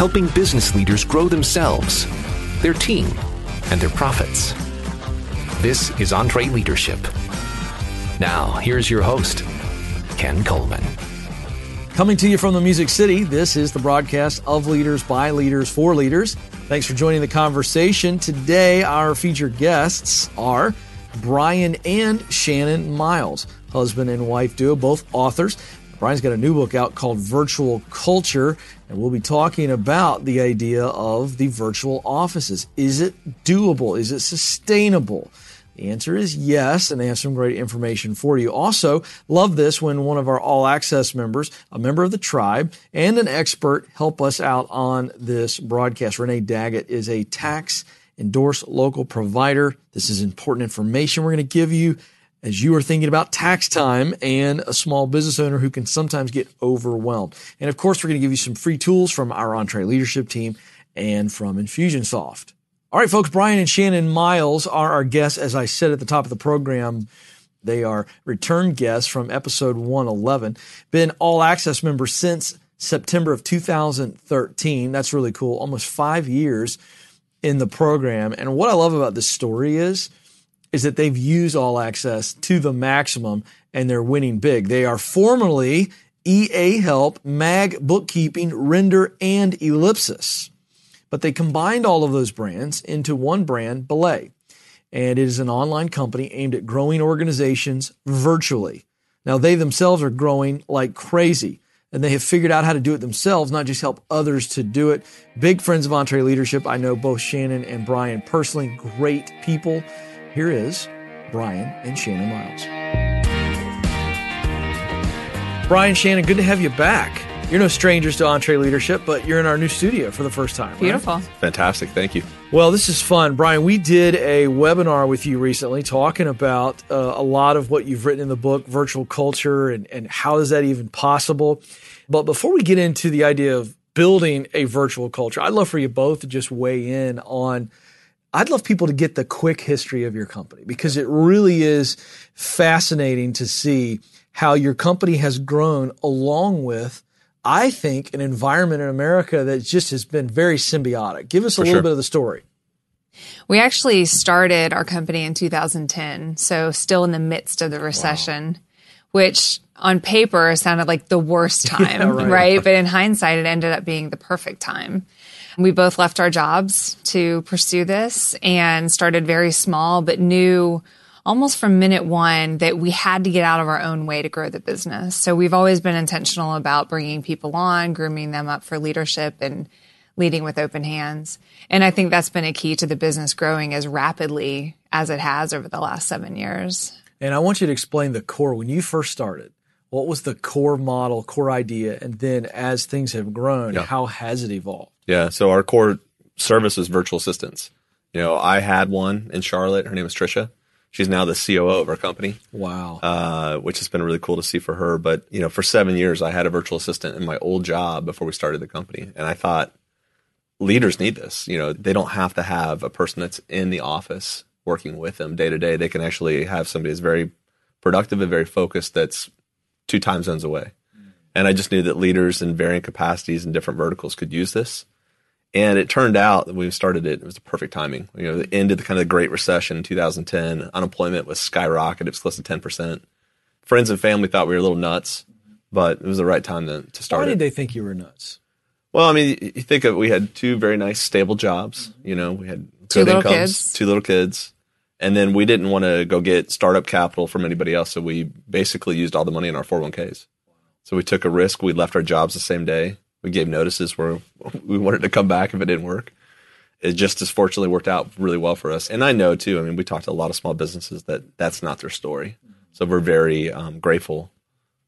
helping business leaders grow themselves, their team, and their profits. This is EntreLeadership. Now, here's your host, Ken Coleman. Coming to you from the Music City, this is the broadcast of Leaders by Leaders for Leaders. Thanks for joining the conversation. Today, our featured guests are Bryan and Shannon Miles, husband and wife duo, both authors. Bryan's got a new book out called Virtual Culture, and we'll be talking about the idea of the virtual offices. Is it doable? Is it sustainable? The answer is yes, and they have some great information for you. Also, love this when one of our all access members, a member of the tribe, and an expert help us out on this broadcast. Renee Daggett is a tax endorsed local provider. This is important information we're going to give you as you are thinking about tax time and a small business owner who can sometimes get overwhelmed. And of course, we're going to give you some free tools from our EntreLeadership team and from Infusionsoft. All right, folks, Bryan and Shannon Miles are our guests. As I said at the top of the program, they are return guests from episode 111, been all access members since September of 2013. That's really cool. Almost five years in the program. And what I love about this story is, is that they've used all access to the maximum and they're winning big. They are formerly EA Help, Mag Bookkeeping, Render, and Ellipsis. But they combined all of those brands into one brand, Belay. And it is an online company aimed at growing organizations virtually. Now, they themselves are growing like crazy and they have figured out how to do it themselves, not just help others to do it. Big friends of EntreLeadership. I know both Shannon and Bryan personally, great people. Here is Bryan and Shannon Miles. Bryan, Shannon, good to have you back. You're no strangers to EntreLeadership, but you're in our new studio for the first time. Right? Beautiful. Fantastic. Thank you. Well, this is fun. Bryan, we did a webinar with you recently talking about uh, a lot of what you've written in the book, virtual culture, and, and how is that even possible. But before we get into the idea of building a virtual culture, I'd love for you both to just weigh in on I'd love people to get the quick history of your company because it really is fascinating to see how your company has grown along with, I think, an environment in America that just has been very symbiotic. Give us a little sure. bit of the story. We actually started our company in 2010, so still in the midst of the recession, which on paper sounded like the worst time, right. right. But in hindsight, it ended up being the perfect time. We both left our jobs to pursue this and started very small, but knew almost from minute one that we had to get out of our own way to grow the business. So we've always been intentional about bringing people on, grooming them up for leadership and leading with open hands. And I think that's been a key to the business growing as rapidly as it has over the last seven years. And I want you to explain the core. When you first started, what was the core model, core idea? And then as things have grown, Yeah. how has it evolved? Yeah. So our core service is virtual assistants. You know, I had one in Charlotte. Her name is Trisha. She's now the COO of our company, Wow. uh, which has been really cool to see for her. But you know, for seven years, I had a virtual assistant in my old job before we started the company, and I thought leaders need this. You know, they don't have to have a person that's in the office working with them day to day. They can actually have somebody that's very productive and very focused. That's two time zones away. And I just knew that leaders in varying capacities and different verticals could use this. And it turned out that we started it, it was the perfect timing. You know, the end of the kind of the Great Recession in 2010, unemployment was skyrocketed. It was close to 10%. Friends and family thought we were a little nuts, but it was the right time to, to start Why it. did they think you were nuts? Well, I mean, you think of we had two very nice stable jobs. You know, we had Two good little incomes, kids. two little kids, and then we didn't want to go get startup capital from anybody else, so we basically used all the money in our 401ks. So we took a risk. We left our jobs the same day. We gave notices where we wanted to come back if it didn't work. It just as fortunately worked out really well for us. And I know too. I mean, we talked to a lot of small businesses that that's not their story. So we're very um, grateful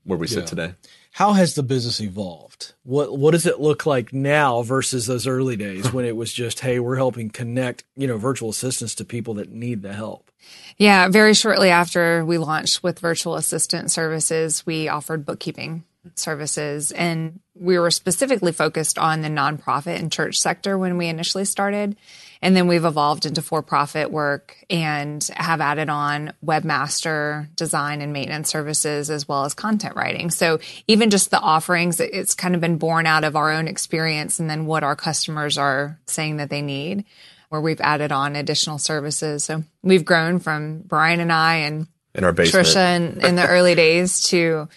where we Yeah. sit today. How has the business evolved? What what does it look like now versus those early days when it was just, hey, we're helping connect, you know, virtual assistants to people that need the help? Yeah, very shortly after we launched with virtual assistant services, we offered bookkeeping services and we were specifically focused on the nonprofit and church sector when we initially started. And then we've evolved into for profit work and have added on webmaster design and maintenance services as well as content writing. So even just the offerings, it's kind of been born out of our own experience and then what our customers are saying that they need, where we've added on additional services. So we've grown from Bryan and I and in our basement. Trisha in, in the early days to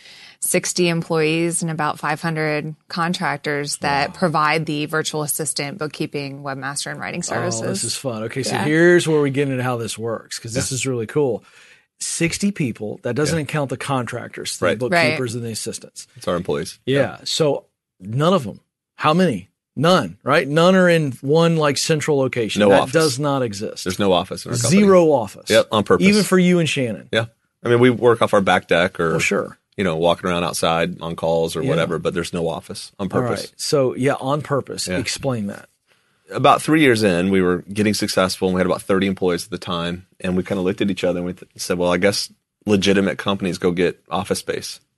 60 employees and about 500 contractors that wow. provide the virtual assistant, bookkeeping, webmaster, and writing services. Oh, this is fun. Okay, so yeah. here's where we get into how this works because this yeah. is really cool. 60 people, that doesn't yeah. count the contractors, the right. bookkeepers, right. and the assistants. It's our employees. Yeah. So none of them. How many? None, right? None are in one like central location. No that office. does not exist. There's no office in our company. Zero office. Yep, on purpose. Even for you and Shannon. Yeah. I mean, we work off our back deck or well, sure you know, walking around outside on calls or yeah. whatever, but there's no office on purpose. So yeah, on purpose. Yeah. Explain that. About three years in, we were getting successful and we had about 30 employees at the time. And we kind of looked at each other and we th- said, well, I guess legitimate companies go get office space.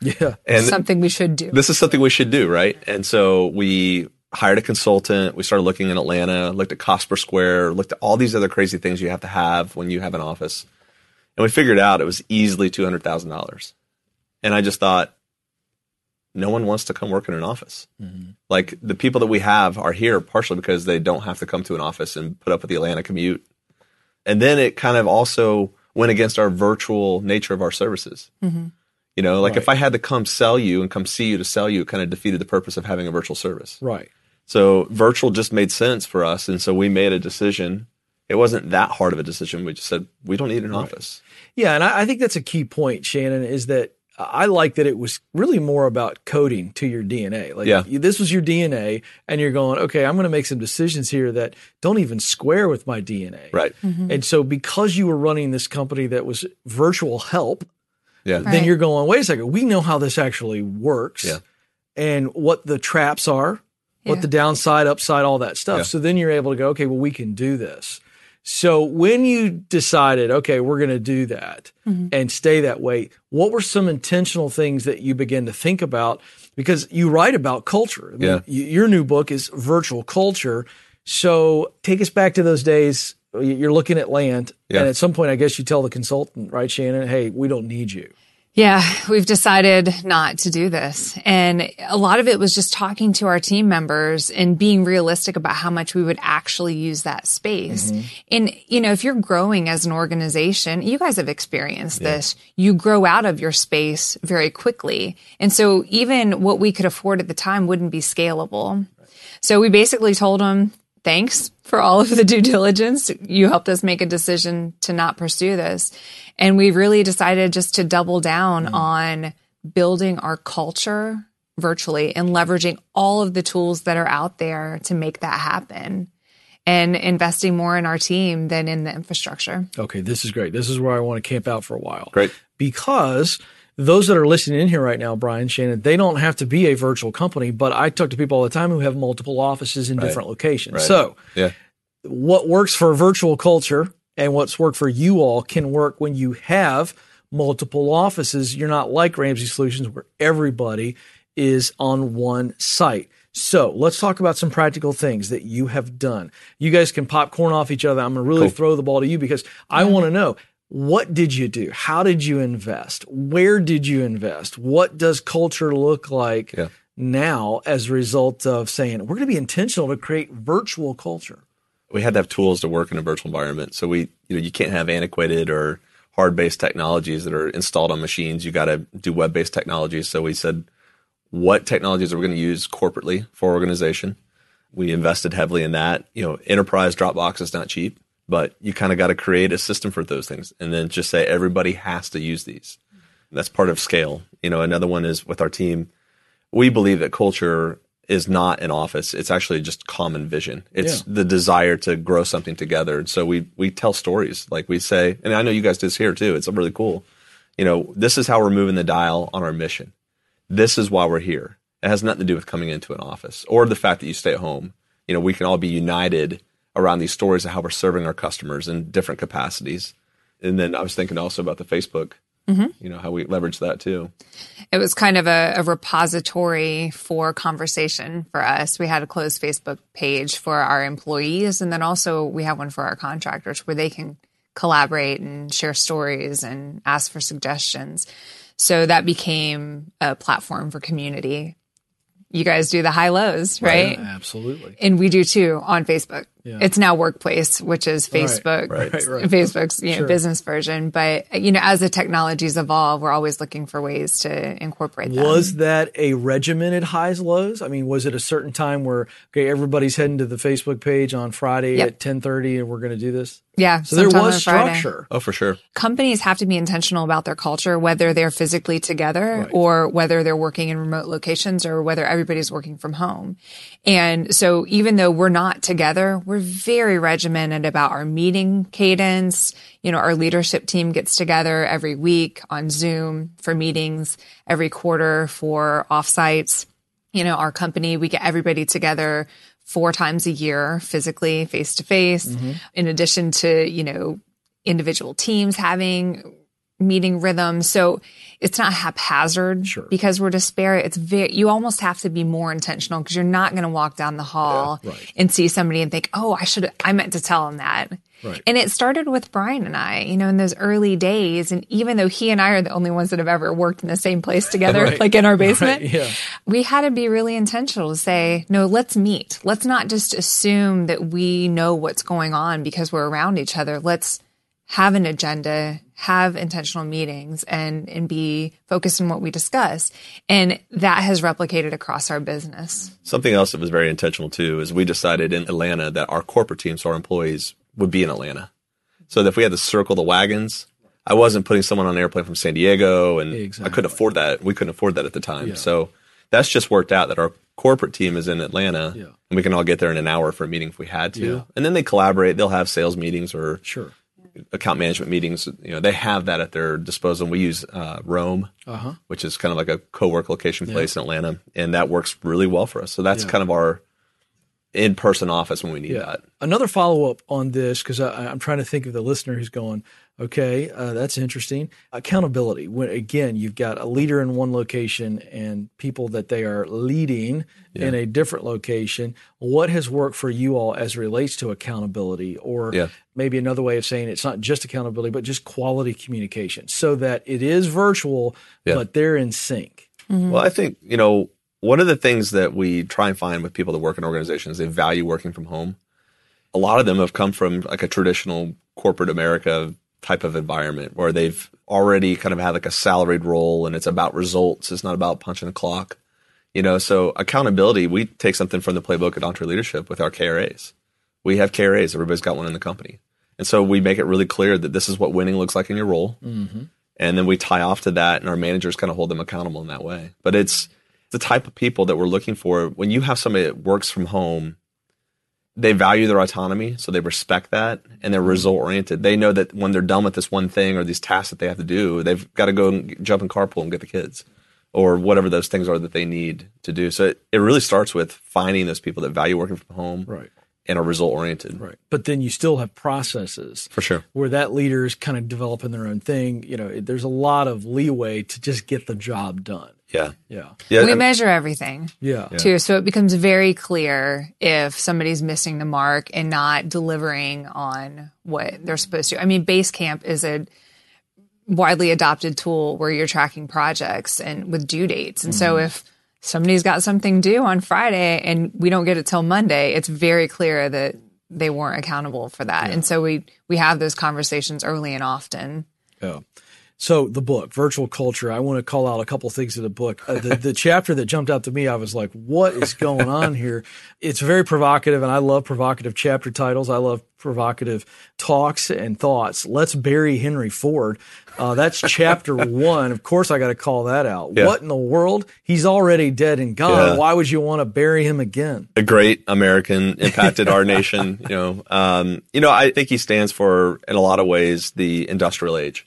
Yeah. And something we should do. This is something we should do, right? And so we hired a consultant. We started looking in Atlanta, looked at cost per square, looked at all these other crazy things you have to have when you have an office. And we figured out it was easily $200,000. And I just thought, no one wants to come work in an office. Mm-hmm. Like the people that we have are here partially because they don't have to come to an office and put up with the Atlanta commute. And then it kind of also went against our virtual nature of our services. Mm-hmm. You know, like right. if I had to come sell you and come see you to sell you, it kind of defeated the purpose of having a virtual service. Right. So virtual just made sense for us. And so we made a decision. It wasn't that hard of a decision. We just said, we don't need an right. office. Yeah. And I, I think that's a key point, Shannon, is that I like that it was really more about coding to your DNA. Like yeah. this was your DNA and you're going, okay, I'm going to make some decisions here that don't even square with my DNA. Right. Mm-hmm. And so because you were running this company that was virtual help, yeah. then right. you're going, wait a second, we know how this actually works yeah. and what the traps are, yeah. what the downside, upside, all that stuff. So then you're able to go, okay, well, we can do this. So when you decided, okay, we're going to do that mm-hmm. and stay that way, what were some intentional things that you began to think about? Because you write about culture. I mean, yeah. your new book is virtual culture. So take us back to those days. You're looking at land, yeah. and at some point, I guess you tell the consultant, right, Shannon? Hey, we don't need you. Yeah, we've decided not to do this. And a lot of it was just talking to our team members and being realistic about how much we would actually use that space. Mm-hmm. And, you know, if you're growing as an organization, you guys have experienced yeah. this. You grow out of your space very quickly. And so even what we could afford at the time wouldn't be scalable. So we basically told them, thanks for all of the due diligence. You helped us make a decision to not pursue this. And we really decided just to double down mm. on building our culture virtually and leveraging all of the tools that are out there to make that happen and investing more in our team than in the infrastructure. Okay, this is great. This is where I want to camp out for a while. Great. Because those that are listening in here right now, Bryan, Shannon, they don't have to be a virtual company, but I talk to people all the time who have multiple offices in right. different locations. Right. So, yeah. what works for virtual culture and what's worked for you all can work when you have multiple offices. You're not like Ramsey Solutions where everybody is on one site. So let's talk about some practical things that you have done. You guys can popcorn off each other. I'm going to really cool. throw the ball to you because I want to know what did you do? How did you invest? Where did you invest? What does culture look like yeah. now as a result of saying we're going to be intentional to create virtual culture? We had to have tools to work in a virtual environment. So we, you know, you can't have antiquated or hard based technologies that are installed on machines. You got to do web based technologies. So we said, what technologies are we going to use corporately for organization? We invested heavily in that. You know, enterprise Dropbox is not cheap but you kind of got to create a system for those things and then just say everybody has to use these. That's part of scale. You know, another one is with our team. We believe that culture is not an office. It's actually just common vision. It's yeah. the desire to grow something together. And so we we tell stories. Like we say, and I know you guys do this here too. It's really cool. You know, this is how we're moving the dial on our mission. This is why we're here. It has nothing to do with coming into an office or the fact that you stay at home. You know, we can all be united around these stories of how we're serving our customers in different capacities. And then I was thinking also about the Facebook Mm-hmm. You know how we leverage that too. It was kind of a, a repository for conversation for us. We had a closed Facebook page for our employees, and then also we have one for our contractors where they can collaborate and share stories and ask for suggestions. So that became a platform for community. You guys do the high lows, right? Absolutely. And we do too on Facebook. Yeah. It's now Workplace, which is Facebook, right, right. Facebook's you know, Sure. business version. But you know, as the technologies evolve, we're always looking for ways to incorporate them. Was that a regimented highs lows? I mean, was it a certain time where okay, everybody's heading to the Facebook page on Friday Yep. at ten thirty, and we're going to do this? yeah. So there was structure. Oh, for sure. companies have to be intentional about their culture, whether they're physically together Right. or whether they're working in remote locations or whether everybody's working from home. And so even though we're not together, we're very regimented about our meeting cadence. You know, our leadership team gets together every week on Zoom for meetings, every quarter for offsites. You know, our company, we get everybody together four times a year physically face to face in addition to, you know, individual teams having meeting rhythm. So it's not haphazard Sure. because we're disparate. It's very, you almost have to be more intentional because you're not going to walk down the hall Yeah, right. and see somebody and think, Oh, I should, I meant to tell him that. Right. And it started with Bryan and I, you know, in those early days. And even though he and I are the only ones that have ever worked in the same place together, Right. like in our basement, Right, yeah. we had to be really intentional to say, no, let's meet. Let's not just assume that we know what's going on because we're around each other. Let's have an agenda, have intentional meetings and, and be focused on what we discuss. And that has replicated across our business. Something else that was very intentional too is we decided in Atlanta that our corporate team, so our employees, would be in Atlanta. So that if we had to circle the wagons, I wasn't putting someone on an airplane from San Diego, and I couldn't afford that. We couldn't afford that at the time. So that's just worked out that our corporate team is in Atlanta, Yeah. and we can all get there in an hour for a meeting if we had to. Yeah. And then they collaborate. They'll have sales meetings or Sure. Account management meetings. You know, they have that at their disposal. We use uh, Roam, Uh-huh. which is kind of like a co-work location place in Atlanta, and that works really well for us. So that's kind of our in-person office when we need that. Another follow up on this because I'm trying to think of the listener who's going, okay, uh, that's interesting. Accountability. When again, you've got a leader in one location and people that they are leading in a different location. What has worked for you all as it relates to accountability, or Yeah. maybe another way of saying it's not just accountability, but just quality communication, so that it is virtual, Yeah. but they're in sync. Well, I think, you know, one of the things that we try and find with people that work in organizations, they value working from home. A lot of them have come from like a traditional corporate America type of environment where they've already kind of had like a salaried role and it's about results. It's not about punching a clock. You know, so accountability, we take something from the playbook at EntreLeadership with our KRAs. We have KRAs, everybody's got one in the company. And so we make it really clear that this is what winning looks like in your role mm-hmm. and then we tie off to that and our managers kind of hold them accountable in that way but it's the type of people that we're looking for when you have somebody that works from home they value their autonomy so they respect that and they're mm-hmm. result oriented they know that when they're done with this one thing or these tasks that they have to do they've got to go and jump in carpool and get the kids or whatever those things are that they need to do so it, it really starts with finding those people that value working from home Right. and are result oriented Right. But then you still have processes for sure where that leader is kind of developing their own thing. You know, there's a lot of leeway to just get the job done. Yeah Yeah. yeah we and- measure everything. Yeah. too. So it becomes very clear if somebody's missing the mark and not delivering on what they're supposed to. I mean, Basecamp is a widely adopted tool where you're tracking projects and with due dates. And so mm-hmm. if somebody's got something due on Friday and we don't get it till Monday, it's very clear that they weren't accountable for that. And so we we have those conversations early and often. Yeah. So the book, Virtual Culture, I want to call out a couple things in the book. Uh, the, the chapter that jumped out to me, I was like, what is going on here? It's very provocative, and I love provocative chapter titles. I love provocative talks and thoughts. Let's bury Henry Ford. Uh, that's chapter one. Of course, I got to call that out. Yeah. What in the world? He's already dead and gone. Yeah. Why would you want to bury him again? a great American, impacted our nation. You know, um, you know, I think he stands for, in a lot of ways, the industrial age,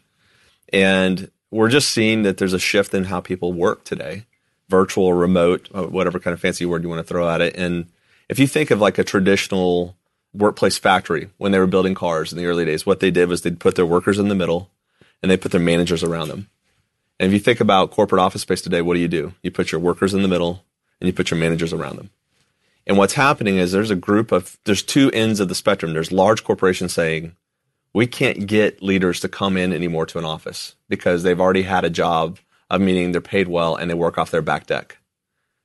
and we're just seeing that there's a shift in how people work today, virtual, remote, uh, whatever kind of fancy word you want to throw at it. And if you think of like a traditional workplace factory when they were building cars in the early days, what they did was they'd put their workers in the middle, and they put their managers around them. And if you think about corporate office space today, what do you do? You put your workers in the middle and you put your managers around them. And what's happening is there's a group of, there's two ends of the spectrum. There's large corporations saying, we can't get leaders to come in anymore to an office because they've already had a job of meaning they're paid well and they work off their back deck.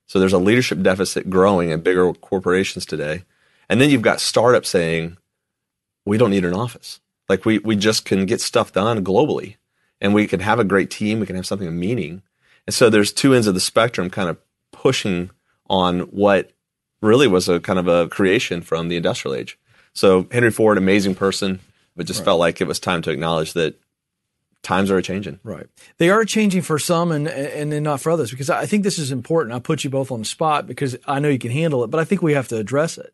So there's a leadership deficit growing in bigger corporations today. And then you've got startups saying, we don't need an office. Like we, we just can get stuff done globally and we can have a great team. We can have something of meaning. And so there's two ends of the spectrum kind of pushing on what really was a kind of a creation from the industrial age. So Henry Ford, amazing person, but just right. felt like it was time to acknowledge that times are changing. Right. They are changing for some and and then not for others because I think this is important. I put you both on the spot because I know you can handle it, but I think we have to address it.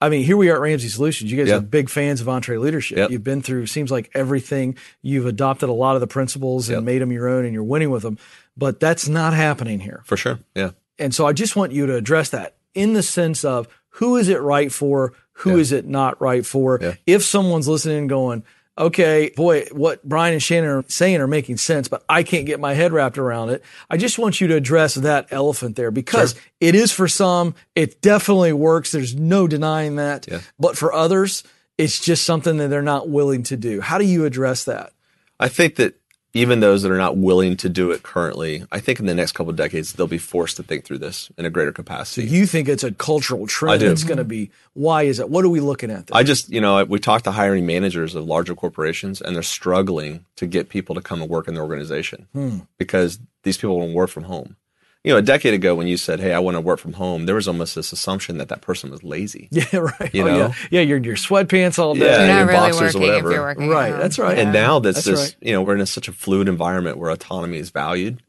I mean, here we are at Ramsey Solutions. You guys yep. are big fans of EntreLeadership. Yep. You've been through seems like everything. You've adopted a lot of the principles and yep. made them your own and you're winning with them. But that's not happening here. For sure. Yeah. And so I just want you to address that in the sense of who is it right for? Who yeah. is it not right for? Yeah. If someone's listening and going, okay, boy, what Bryan and Shannon are saying are making sense, but I can't get my head wrapped around it. I just want you to address that elephant there because sure. it is for some, it definitely works. There's no denying that. Yeah. But for others, it's just something that they're not willing to do. How do you address that? I think that even those that are not willing to do it currently, I think in the next couple of decades they'll be forced to think through this in a greater capacity. So you think it's a cultural trend that's going to be why is it? What are we looking at? There? I just, you know, we talked to hiring managers of larger corporations and they're struggling to get people to come and work in their organization hmm. because these people want to work from home you know, a decade ago when you said, "Hey, I want to work from home," there was almost this assumption that that person was lazy. Yeah, right. You oh, know, yeah. yeah, you're in your sweatpants all day. Yeah, you're not really working if you're working. Right, that's right. And now that's, that's this, right. you know, we're in a, such a fluid environment where autonomy is valued.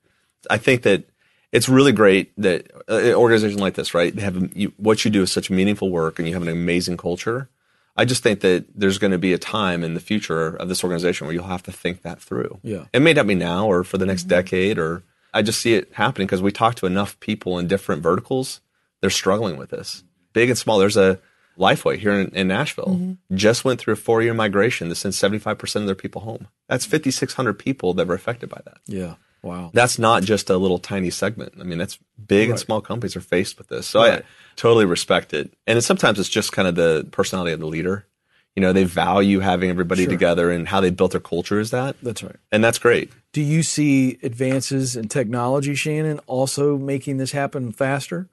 I think that it's really great that uh, an organization like this, right, they have you, what you do is such meaningful work, and you have an amazing culture. I just think that there's going to be a time in the future of this organization where you'll have to think that through. Yeah, it may not be now or for the next mm-hmm. decade or I just see it happening because we talk to enough people in different verticals. They're struggling with this, big and small. There's a Lifeway here in, in Nashville mm-hmm. just went through a four year migration to send 75% of their people home. That's 5,600 people that were affected by that. Yeah. Wow. That's not just a little tiny segment. I mean, that's big right. and small companies are faced with this. So right. I totally respect it. And sometimes it's just kind of the personality of the leader. You know, they value having everybody sure. together and how they built their culture is that. That's right. And that's great. Do you see advances in technology, Shannon, also making this happen faster?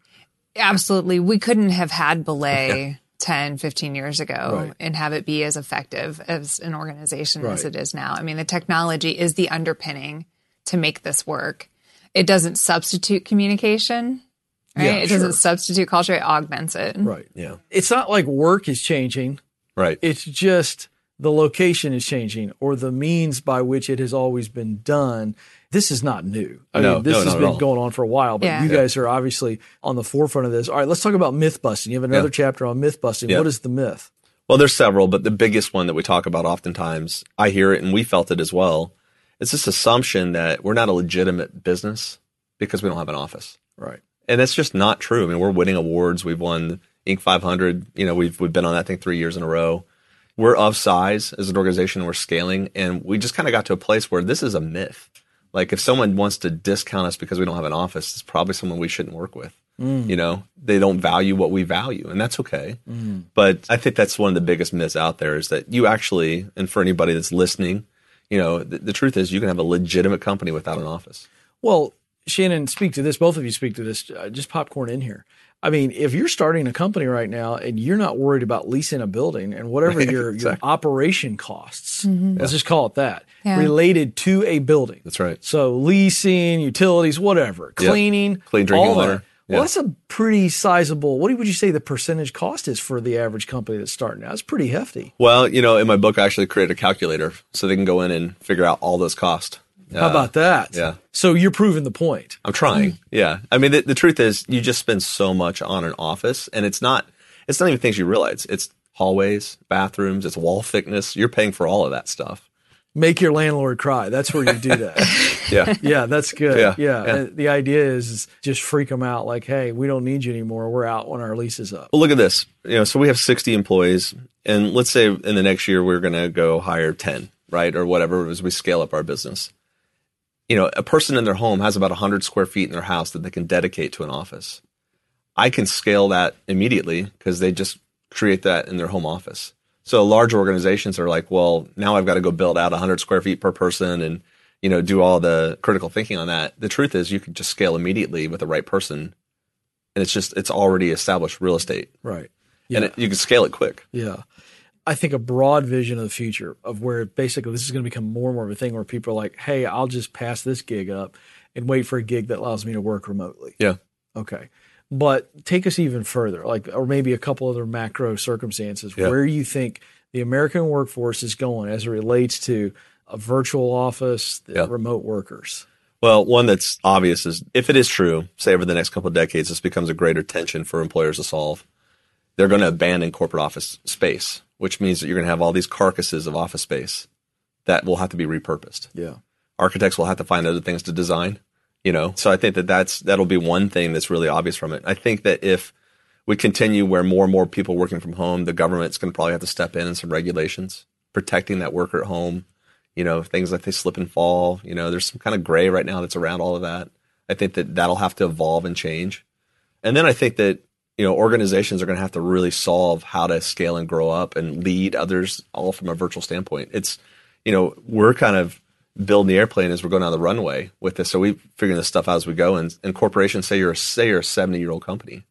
Absolutely. We couldn't have had Belay 10, 15 years ago right. and have it be as effective as an organization right. as it is now. I mean, the technology is the underpinning to make this work. It doesn't substitute communication, right? Yeah, it sure. doesn't substitute culture, it augments it. Right. Yeah. It's not like work is changing. Right. It's just the location is changing or the means by which it has always been done. This is not new. I no, mean, this no, has been going on for a while, but yeah. you guys are obviously on the forefront of this. All right, let's talk about myth busting. You have another yeah. chapter on myth busting. Yeah. What is the myth? Well, there's several, but the biggest one that we talk about oftentimes, I hear it and we felt it as well. It's this assumption that we're not a legitimate business because we don't have an office. Right. And that's just not true. I mean, we're winning awards. We've won Inc. 500. You know, we've we've been on that thing three years in a row we're of size as an organization, we're scaling, and we just kind of got to a place where this is a myth. Like if someone wants to discount us because we don't have an office, it's probably someone we shouldn't work with. Mm. You know, they don't value what we value, and that's okay. Mm. But I think that's one of the biggest myths out there is that you actually, and for anybody that's listening, you know, the, the truth is you can have a legitimate company without an office. Well, Shannon, speak to this. Both of you speak to this. Uh, just popcorn in here. I mean, if you're starting a company right now and you're not worried about leasing a building and whatever your, exactly. your operation costs, mm-hmm. let's yeah. just call it that, yeah. related to a building. That's right. So leasing, utilities, whatever, cleaning, yep. clean drinking water. That. Well, that's a pretty sizable. What would you say the percentage cost is for the average company that's starting out? It's pretty hefty. Well, you know, in my book, I actually created a calculator so they can go in and figure out all those costs. How about that? Yeah. So you're proving the point. I'm trying. Hmm. Yeah. I mean, the, the, truth is, you just spend so much on an office, and it's not. It's not even things you realize. It's hallways, bathrooms, it's wall thickness. You're paying for all of that stuff. Make your landlord cry. That's where you do that. yeah. Yeah, that's good. Yeah. yeah. yeah. The idea is, is just freak them out like, hey, we don't need you anymore. We're out when our lease is up. Well, look at this. You know, so we have 60 employees, and let's say in the next year we're going to go hire 10 right, or whatever as we scale up our business. You know, a person in their home has about 100 square feet in their house that they can dedicate to an office. I can scale that immediately because they just create that in their home office. So large organizations are like, well, now I've got to go build out 100 square feet per person and you know do all the critical thinking on that. The truth is, you can just scale immediately with the right person, and it's just it's already established real estate, Right. and it, you can scale it quick. Yeah. I think a broad vision of the future of where basically this is going to become more and more of a thing where people are like, hey, I'll just pass this gig up and wait for a gig that allows me to work remotely. Yeah. Okay. But take us even further, like, or maybe a couple other macro circumstances Yeah. where you think the American workforce is going as it relates to a virtual office, the Yeah. remote workers. Well, one that's obvious is if it is true, say over the next couple of decades, this becomes a greater tension for employers to solve. They're going to abandon corporate office space, which means that you're going to have all these carcasses of office space that will have to be repurposed. Yeah. Architects will have to find other things to design, you know. So I think that that's that'll be one thing that's really obvious from it. I think that if we continue where more and more people working from home, the government's going to probably have to step in and some regulations protecting that worker at home. You know, things like they slip and fall. You know, there's some kind of gray right now that's around all of that. I think that that'll have to evolve and change. And then I think that you know organizations are going to have to really solve how to scale and grow up and lead others all from a virtual standpoint. It's you know we're kind of building the airplane as we're going down the runway with this. So we figuring this stuff out as we go. And, and corporations say you're a, say you're a 70 year old company,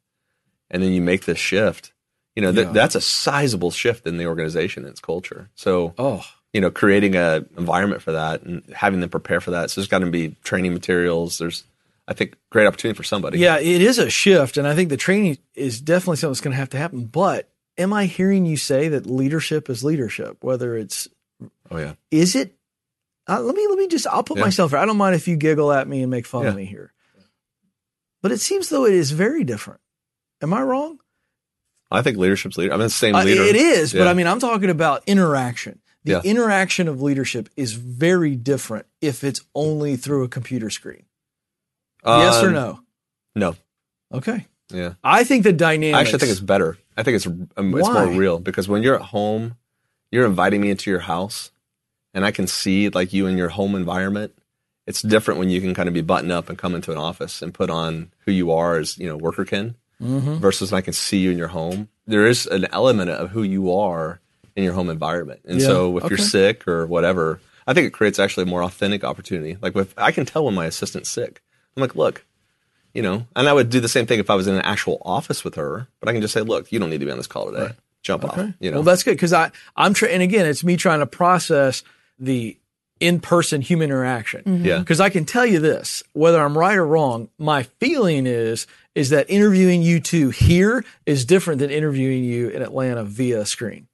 and then you make this shift. You know that Yeah. that's a sizable shift in the organization and its culture. So Oh, you know, creating a environment for that and having them prepare for that. So there's got to be training materials. There's, I think, great opportunity for somebody. Yeah, it is a shift, and I think the training is definitely something that's going to have to happen. But am I hearing you say that leadership is leadership? Whether it's Oh yeah. is it? Uh, let me let me just. I'll put Yeah. myself. I don't mind if you giggle at me and make fun of me here. But it seems though it is very different. Am I wrong? I think leadership's leader. I'm the same Uh, leader. it is, but I mean, I'm talking about interaction. The Yeah. interaction of leadership is very different if it's only through a computer screen. Yes or Um, no? No. Okay. Yeah. I think the dynamics. I actually think it's better. I think it's um, it's Why? more real because when you're at home, you're inviting me into your house, and I can see like you in your home environment. It's different when you can kind of be buttoned up and come into an office and put on who you are as you know worker kin, Mm-hmm. versus when I can see you in your home. There is an element of who you are in your home environment, and Yeah, so if okay. you're sick or whatever, I think it creates actually a more authentic opportunity. Like with I can tell when my assistant's sick. I'm like, look, you know, and I would do the same thing if I was in an actual office with her, but I can just say, look, you don't need to be on this call today. Jump off. You know, Well, that's good because I I'm trying, and again, it's me trying to process the in-person human interaction. Mm-hmm. Yeah. Because I can tell you this, whether I'm right or wrong, my feeling is is that interviewing you two here is different than interviewing you in Atlanta via screen.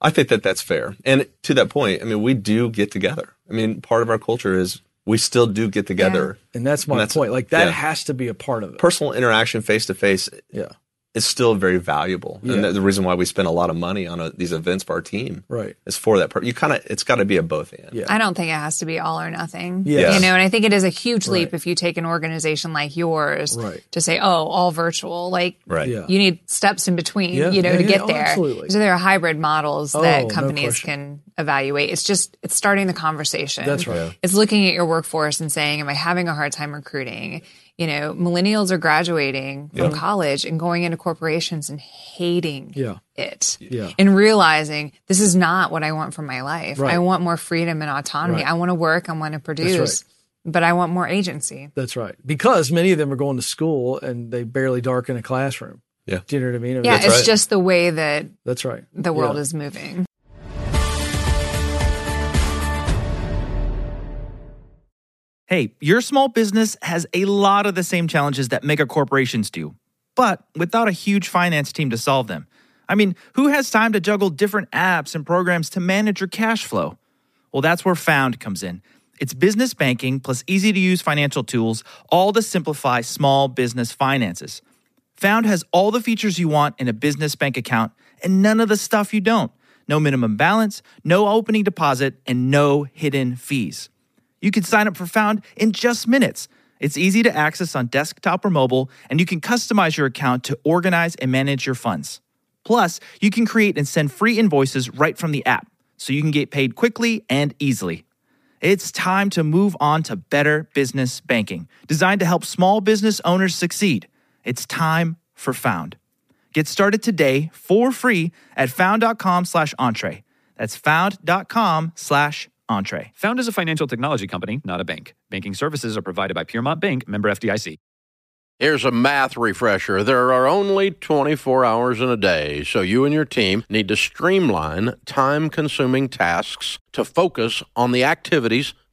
I think that that's fair. And to that point, I mean, we do get together. I mean, part of our culture is we still do get together. And that's my And that's- point. Like that yeah. has to be a part of it. Personal interaction face to face yeah. Is still very valuable. Yeah. And the, the reason why we spend a lot of money on a, these events for our team Right. is for that. Per- you kind of, it's got to be a both and. Yeah. I don't think it has to be all or nothing. Yes. You know, and I think it is a huge leap Right. if you take an organization like yours Right. to say, oh, all virtual. Like, Right. Yeah. you need steps in between, Yeah. you know, Yeah, to yeah. get Oh, there. absolutely. So there are hybrid models Oh, that companies question. can evaluate. It's just, it's starting the conversation. That's right. It's looking at your workforce and saying, am I having a hard time recruiting? You know, millennials are graduating from college and going into corporations and hating Yeah. it Yeah. and realizing this is not what I want for my life. Right. I want more freedom and autonomy. Right. I want to work, I want to produce, but I want more agency. That's right. Because many of them are going to school and they barely darken a classroom. Yeah. Do you know what I mean? Yeah, That's, it's right. just the way that that's right. the world Yeah. is moving. Hey, your small business has a lot of the same challenges that mega corporations do, but without a huge finance team to solve them. I mean, who has time to juggle different apps and programs to manage your cash flow? Well, that's where Found comes in. It's business banking plus easy to use financial tools, all to simplify small business finances. Found has all the features you want in a business bank account and none of the stuff you don't. No minimum balance, no opening deposit, and no hidden fees. You can sign up for Found in just minutes. It's easy to access on desktop or mobile, and you can customize your account to organize and manage your funds. Plus, you can create and send free invoices right from the app. so you can get paid quickly and easily. It's time to move on to better business banking, designed to help small business owners succeed. It's time for Found. Get started today for free at found.com slash entree. That's found.com slash entree. Found as a financial technology company, not a bank. Banking services are provided by Piermont Bank, member FDIC. Here's a math refresher. There are only 24 hours in a day, so you and your team need to streamline time consuming tasks to focus on the activities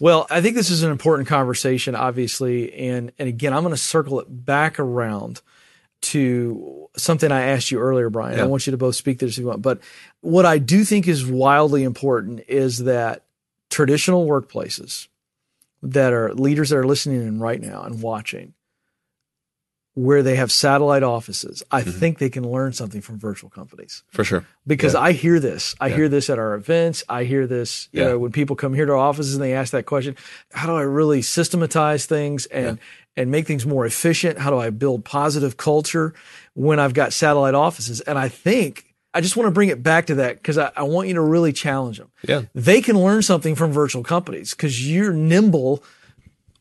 Well, I think this is an important conversation, obviously, and and again, I'm going to circle it back around to something I asked you earlier, Bryan. Yeah. I want you to both speak to this if you want, but what I do think is wildly important is that traditional workplaces that are leaders that are listening in right now and watching, where they have satellite offices, I Mm-hmm. think they can learn something from virtual companies for sure. because Yeah. I hear this. I Yeah. hear this at our events. I hear this, you Yeah. know, when people come here to our offices and they ask that question, how do I really systematize things and and make things more efficient? How do I build positive culture when I've got satellite offices? And I think I just want to bring it back to that because I, I want you to really challenge them. Yeah. They can learn something from virtual companies because you're nimble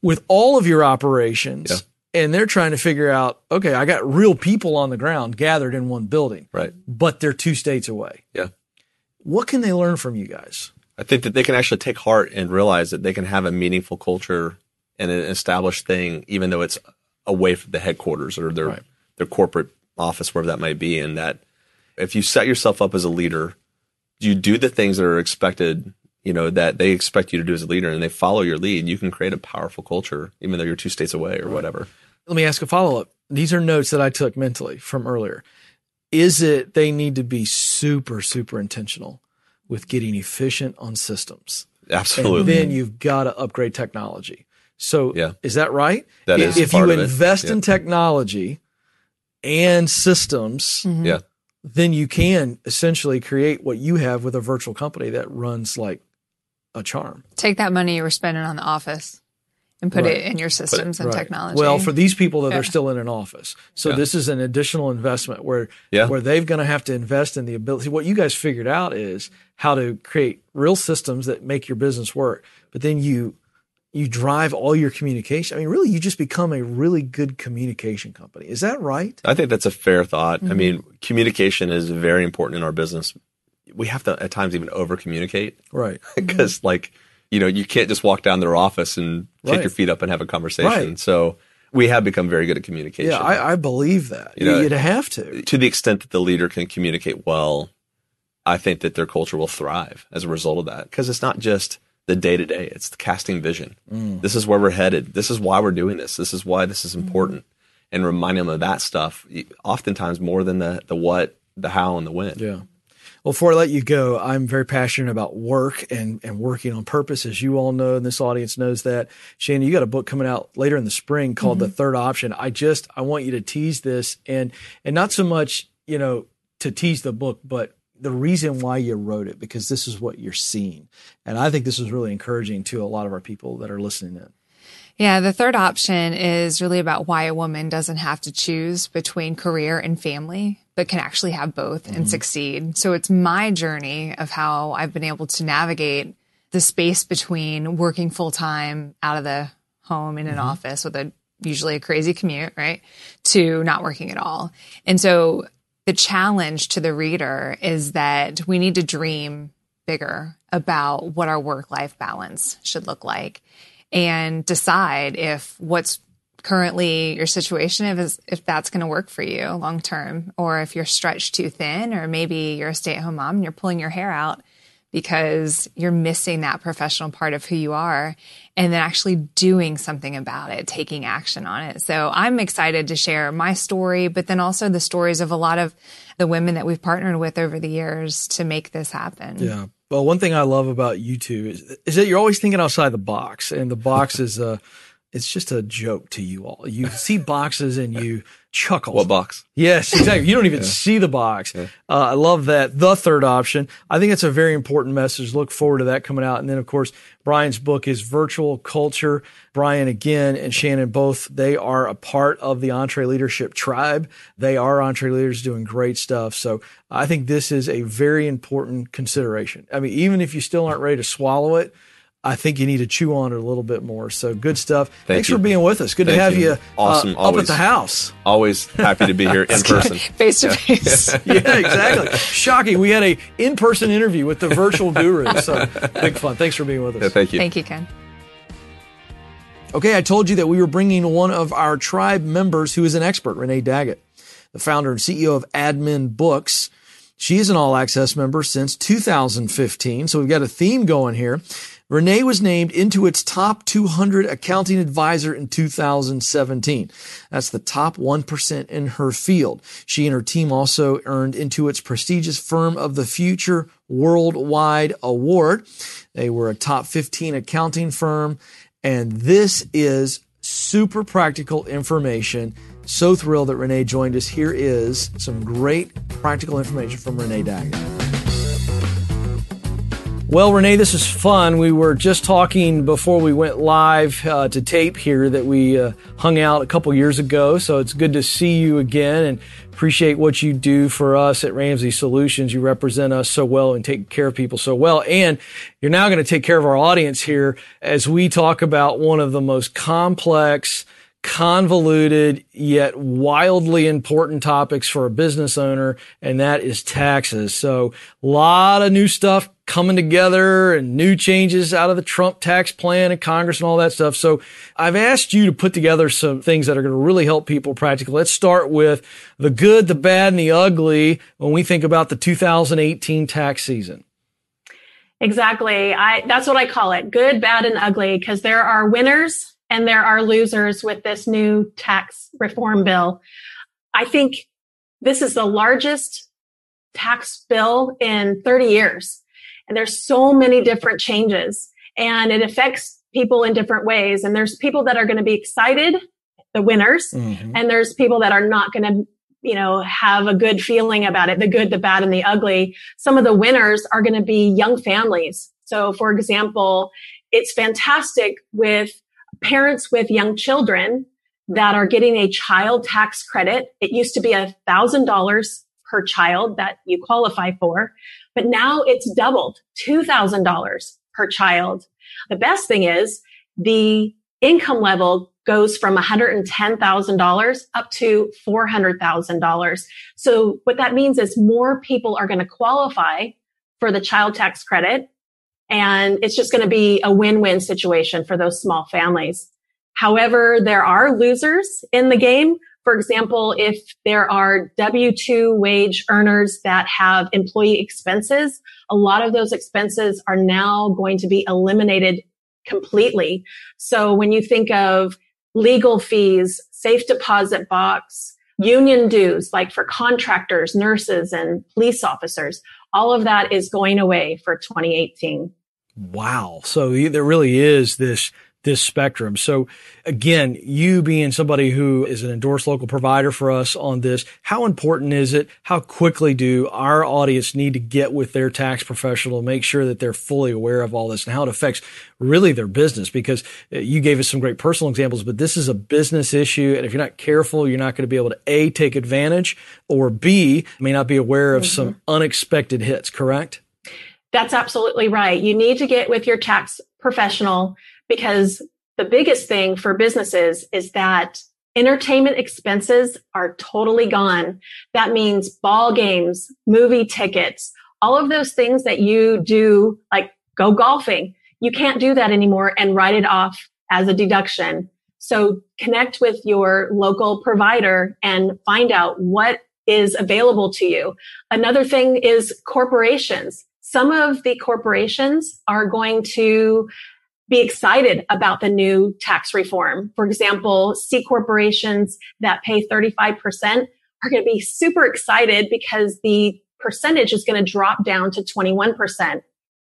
with all of your operations. And they're trying to figure out, okay, I got real people on the ground gathered in one building Right. but they're two states away. Yeah. What can they learn from you guys? I think that they can actually take heart and realize that they can have a meaningful culture and an established thing, even though it's away from the headquarters or their Right. their corporate office, wherever that might be. And that if you set yourself up as a leader, you do the things that are expected, you know, that they expect you to do as a leader, and they follow your lead. You can create a powerful culture, even though you're two states away or whatever. Let me ask a follow up. These are notes that I took mentally from earlier. Is it they need to be super, super intentional with getting efficient on systems? Absolutely. And then you've got to upgrade technology. So Yeah. is that right? That if, is if you part of it. invest Yeah. in technology and systems, mm-hmm. yeah. then you can essentially create what you have with a virtual company that runs like a charm. Take that money you were spending on the office and put Right. it in your systems and Right. technology. Well, for these people that Yeah. are still in an office, so Yeah. this is an additional investment where Yeah. where they've going to have to invest in the ability. What you guys figured out is how to create real systems that make your business work, but then you you drive all your communication. I mean, really, you just become a really good communication company. Is that right? I think that's a fair thought. I mm-hmm. mean, communication is very important in our business. We have to at times even over communicate Right. because, like, you know, you can't just walk down their office and kick Right. your feet up and have a conversation. Right. So we have become very good at communication. Yeah, I, I believe that. You know, You'd have to. to the extent that the leader can communicate well, I think that their culture will thrive as a result of that. Because it's not just the day to day; it's the casting vision. Mm. This is where we're headed. This is why we're doing this. This is why this is important. And reminding them of that stuff, oftentimes more than the the what, the how, and the when. Yeah. Well, before I let you go, I'm very passionate about work and, and working on purpose, as you all know, and this audience knows that. Shannon, you got a book coming out later in the spring called The mm-hmm. Third Option. I just I want you to tease this and and not so much, you know, to tease the book, but the reason why you wrote it, because this is what you're seeing. And I think this is really encouraging to a lot of our people that are listening in. Yeah, the third option is really about why a woman doesn't have to choose between career and family, but can actually have both and succeed. So it's my journey of how I've been able to navigate the space between working full time out of the home in an mm-hmm. office with a usually a crazy commute, right? To not working at all. And so the challenge to the reader is that we need to dream bigger about what our work life balance should look like and decide if what's currently your situation if is if that's going to work for you long term or if you're stretched too thin or maybe you're a stay-at-home mom and you're pulling your hair out because you're missing that professional part of who you are and then actually doing something about it, taking action on it. So I'm excited to share my story, but then also the stories of a lot of the women that we've partnered with over the years to make this happen. Yeah. Well, one thing I love about you two is, is that you're always thinking outside the box and the box is, uh, it's just a joke to you all. You see boxes and you chuckle. What box? Yes, exactly. You don't even yeah. see the box. Yeah. Uh, I love that. The third option. I think it's a very important message. Look forward to that coming out. And then, of course, Bryan's book is Virtual Culture. Brian, again, and Shannon both, they are a part of the EntreLeadership tribe. They are EntreLeaders doing great stuff. So I think this is a very important consideration. I mean, even if you still aren't ready to swallow it, I think you need to chew on it a little bit more. So good stuff. Thank Thanks you. for being with us. Good Thank to have you, you awesome. Uh, up at the house. Always happy to be here in person. Face to face. Yeah, exactly. Shocking. We had a in-person interview with the virtual guru. So big fun. Thanks for being with us. Yeah, thank you. Thank you, Ken. Okay, I told you that we were bringing one of our tribe members who is an expert, Renee Daggett, the founder and CEO of AdminBooks. She is an all access member since 2015. So we've got a theme going here. Renee was named Intuit's top 200 accounting advisor in 2017. That's the top 1% in her field. She and her team also earned Intuit's prestigious Firm of the Future Worldwide Award. They were a top 15 accounting firm. And this is super practical information. So thrilled that Renee joined us. Here is some great practical information from Renee Daggett. Well, Renee, this is fun. We were just talking before we went live uh, to tape here that we uh, hung out a couple years ago. So it's good to see you again and appreciate what you do for us at Ramsey Solutions. You represent us so well and take care of people so well. And you're now going to take care of our audience here as we talk about one of the most complex, convoluted yet wildly important topics for a business owner, and that is taxes. So a lot of new stuff coming together and new changes out of the Trump tax plan and Congress and all that stuff. So I've asked you to put together some things that are going to really help people practically. Let's start with the good, the bad, and the ugly when we think about the 2018 tax season. Exactly. I, that's what I call it. Good, bad, and ugly because there are winners and there are losers with this new tax reform bill. I think this is the largest tax bill in 30 years. And there's so many different changes and it affects people in different ways. And there's people that are going to be excited, the winners, mm-hmm. and there's people that are not going to you know, have a good feeling about it, the good, the bad, and the ugly. Some of the winners are going to be young families. So, for example, it's fantastic with parents with young children that are getting a child tax credit. It used to be a thousand dollars per child that you qualify for, but now it's doubled $2,000 per child. The best thing is the income level goes from $110,000 up to $400,000. So what that means is more people are going to qualify for the child tax credit and it's just going to be a win-win situation for those small families. However, there are losers in the game. For example, if there are W-2 wage earners that have employee expenses, a lot of those expenses are now going to be eliminated completely. So when you think of legal fees, safe deposit box, union dues, like for contractors, nurses, and police officers, all of that is going away for 2018. Wow. So there really is this this spectrum. So again, you being somebody who is an endorsed local provider for us on this, how important is it? How quickly do our audience need to get with their tax professional, make sure that they're fully aware of all this and how it affects really their business? Because uh, you gave us some great personal examples, but this is a business issue. And if you're not careful, you're not going to be able to A, take advantage or B, may not be aware of mm-hmm. some unexpected hits, correct? That's absolutely right. You need to get with your tax professional because the biggest thing for businesses is that entertainment expenses are totally gone. That means ball games, movie tickets, all of those things that you do, like go golfing. You can't do that anymore and write it off as a deduction. So connect with your local provider and find out what is available to you. Another thing is corporations. Some of the corporations are going to be excited about the new tax reform. For example, C corporations that pay 35% are going to be super excited because the percentage is going to drop down to 21%.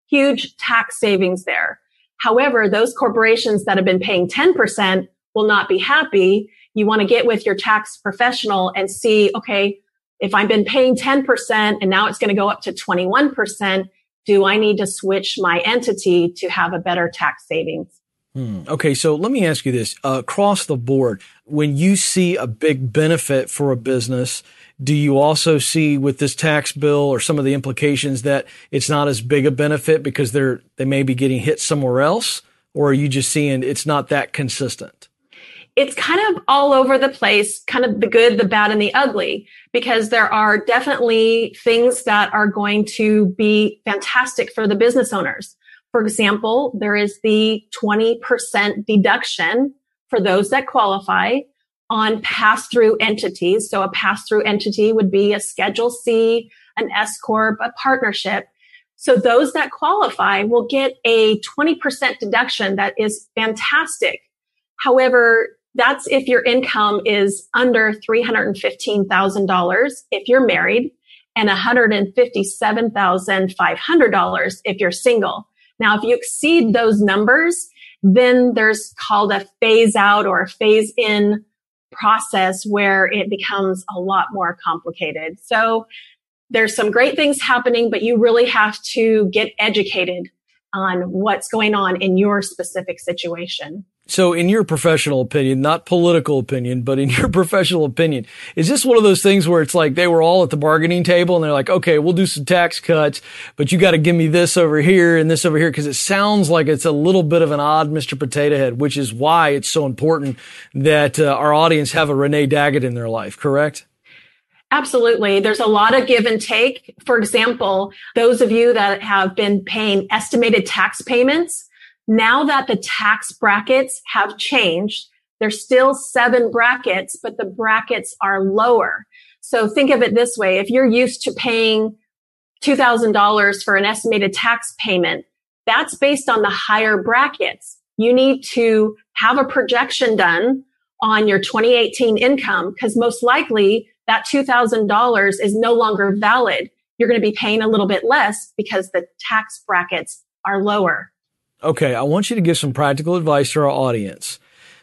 Huge tax savings there. However, those corporations that have been paying 10% will not be happy. You want to get with your tax professional and see, okay, if I've been paying 10% and now it's going to go up to 21%, do I need to switch my entity to have a better tax savings? Hmm. Okay, so let me ask you this uh, across the board, when you see a big benefit for a business, do you also see with this tax bill or some of the implications that it's not as big a benefit because they're they may be getting hit somewhere else, or are you just seeing it's not that consistent? It's kind of all over the place, kind of the good, the bad, and the ugly, because there are definitely things that are going to be fantastic for the business owners. For example, there is the 20% deduction for those that qualify on pass through entities. So a pass through entity would be a Schedule C, an S Corp, a partnership. So those that qualify will get a 20% deduction that is fantastic. However, that's if your income is under $315,000 if you're married and $157,500 if you're single. Now, if you exceed those numbers, then there's called a phase out or a phase in process where it becomes a lot more complicated. So there's some great things happening, but you really have to get educated on what's going on in your specific situation. So, in your professional opinion, not political opinion, but in your professional opinion, is this one of those things where it's like they were all at the bargaining table and they're like, okay, we'll do some tax cuts, but you got to give me this over here and this over here? Cause it sounds like it's a little bit of an odd Mr. Potato Head, which is why it's so important that uh, our audience have a Renee Daggett in their life, correct? Absolutely. There's a lot of give and take. For example, those of you that have been paying estimated tax payments, now that the tax brackets have changed, there's still seven brackets, but the brackets are lower. So think of it this way. If you're used to paying $2,000 for an estimated tax payment, that's based on the higher brackets. You need to have a projection done on your 2018 income because most likely that $2,000 is no longer valid. You're going to be paying a little bit less because the tax brackets are lower. Okay, I want you to give some practical advice to our audience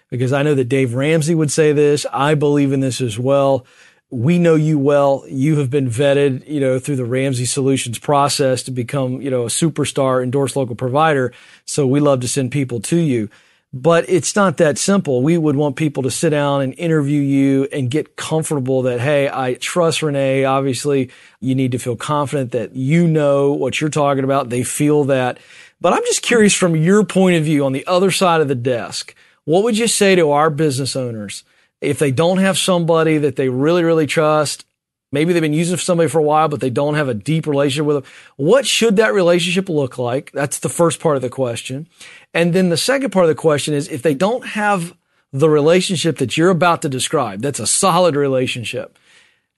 because I know that Dave Ramsey would say this. I believe in this as well. We know you well. You have been vetted, you know, through the Ramsey Solutions process to become, you know, a superstar endorsed local provider. So we love to send people to you. But it's not that simple. We would want people to sit down and interview you and get comfortable that, hey, I trust Renee. Obviously, you need to feel confident that you know what you're talking about. They feel that. But I'm just curious from your point of view on the other side of the desk, what would you say to our business owners if they don't have somebody that they really, really trust? Maybe they've been using somebody for a while, but they don't have a deep relationship with them. What should that relationship look like? That's the first part of the question. And then the second part of the question is if they don't have the relationship that you're about to describe, that's a solid relationship.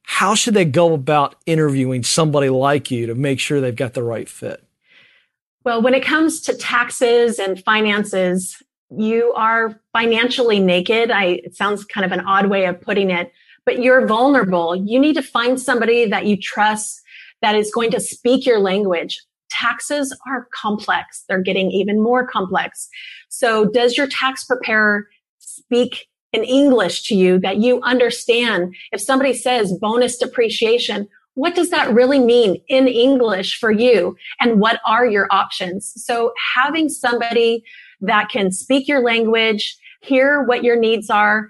How should they go about interviewing somebody like you to make sure they've got the right fit? Well, when it comes to taxes and finances, you are financially naked. I, it sounds kind of an odd way of putting it, but you're vulnerable. You need to find somebody that you trust that is going to speak your language. Taxes are complex. They're getting even more complex. So does your tax preparer speak in English to you that you understand? If somebody says bonus depreciation, what does that really mean in English for you? And what are your options? So having somebody that can speak your language, hear what your needs are,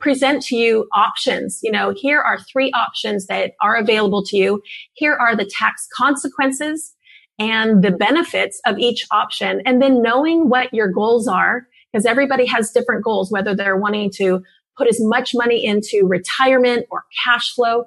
present to you options. You know, here are three options that are available to you. Here are the tax consequences and the benefits of each option. And then knowing what your goals are because everybody has different goals, whether they're wanting to put as much money into retirement or cash flow.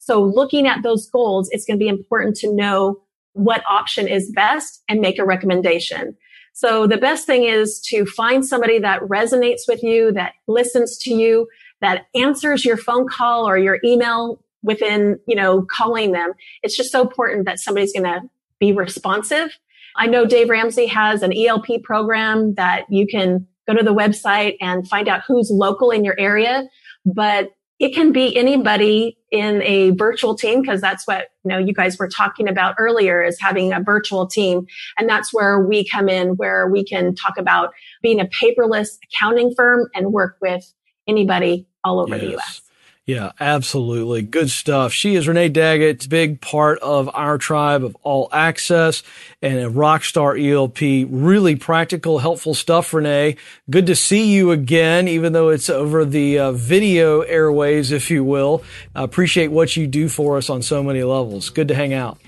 So looking at those goals, it's going to be important to know what option is best and make a recommendation. So the best thing is to find somebody that resonates with you, that listens to you, that answers your phone call or your email within, you know, calling them. It's just so important that somebody's going to be responsive. I know Dave Ramsey has an ELP program that you can go to the website and find out who's local in your area, but it can be anybody in a virtual team because that's what you know you guys were talking about earlier is having a virtual team and that's where we come in where we can talk about being a paperless accounting firm and work with anybody all over yes. the US. Yeah, absolutely. Good stuff. She is Renee Daggett, big part of our tribe of all access and a rock star ELP. Really practical, helpful stuff, Renee. Good to see you again, even though it's over the uh, video airwaves, if you will. I appreciate what you do for us on so many levels. Good to hang out.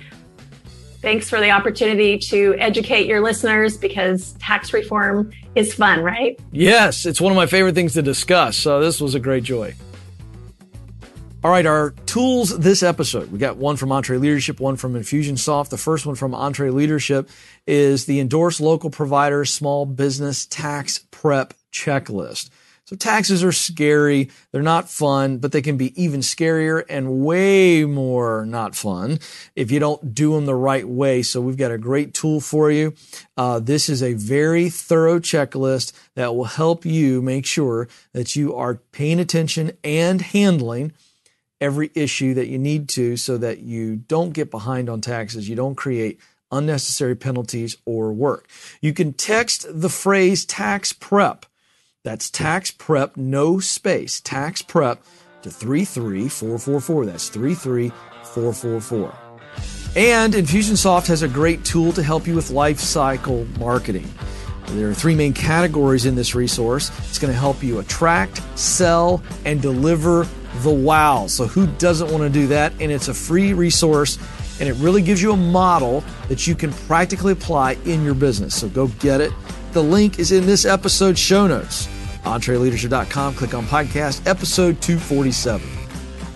Thanks for the opportunity to educate your listeners because tax reform is fun, right? Yes, it's one of my favorite things to discuss. So this was a great joy. All right, our tools this episode. We got one from EntreLeadership, one from Infusionsoft. The first one from EntreLeadership is the Endorsed Local Provider Small Business Tax Prep Checklist. So taxes are scary. They're not fun, but they can be even scarier and way more not fun if you don't do them the right way. So we've got a great tool for you. Uh, this is a very thorough checklist that will help you make sure that you are paying attention and handling every issue that you need to so that you don't get behind on taxes, you don't create unnecessary penalties or work. You can text the phrase tax prep. That's tax prep, no space, tax prep to 33444. That's 33444. And Infusionsoft has a great tool to help you with life cycle marketing. There are three main categories in this resource. It's going to help you attract, sell, and deliver the wow. So, who doesn't want to do that? And it's a free resource and it really gives you a model that you can practically apply in your business. So, go get it. The link is in this episode's show notes. EntreLeadership.com, click on podcast, episode 247.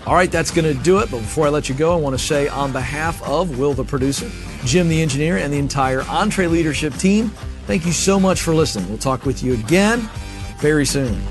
All right, that's going to do it. But before I let you go, I want to say on behalf of Will, the producer, Jim, the engineer, and the entire EntreLeadership team, thank you so much for listening. We'll talk with you again very soon.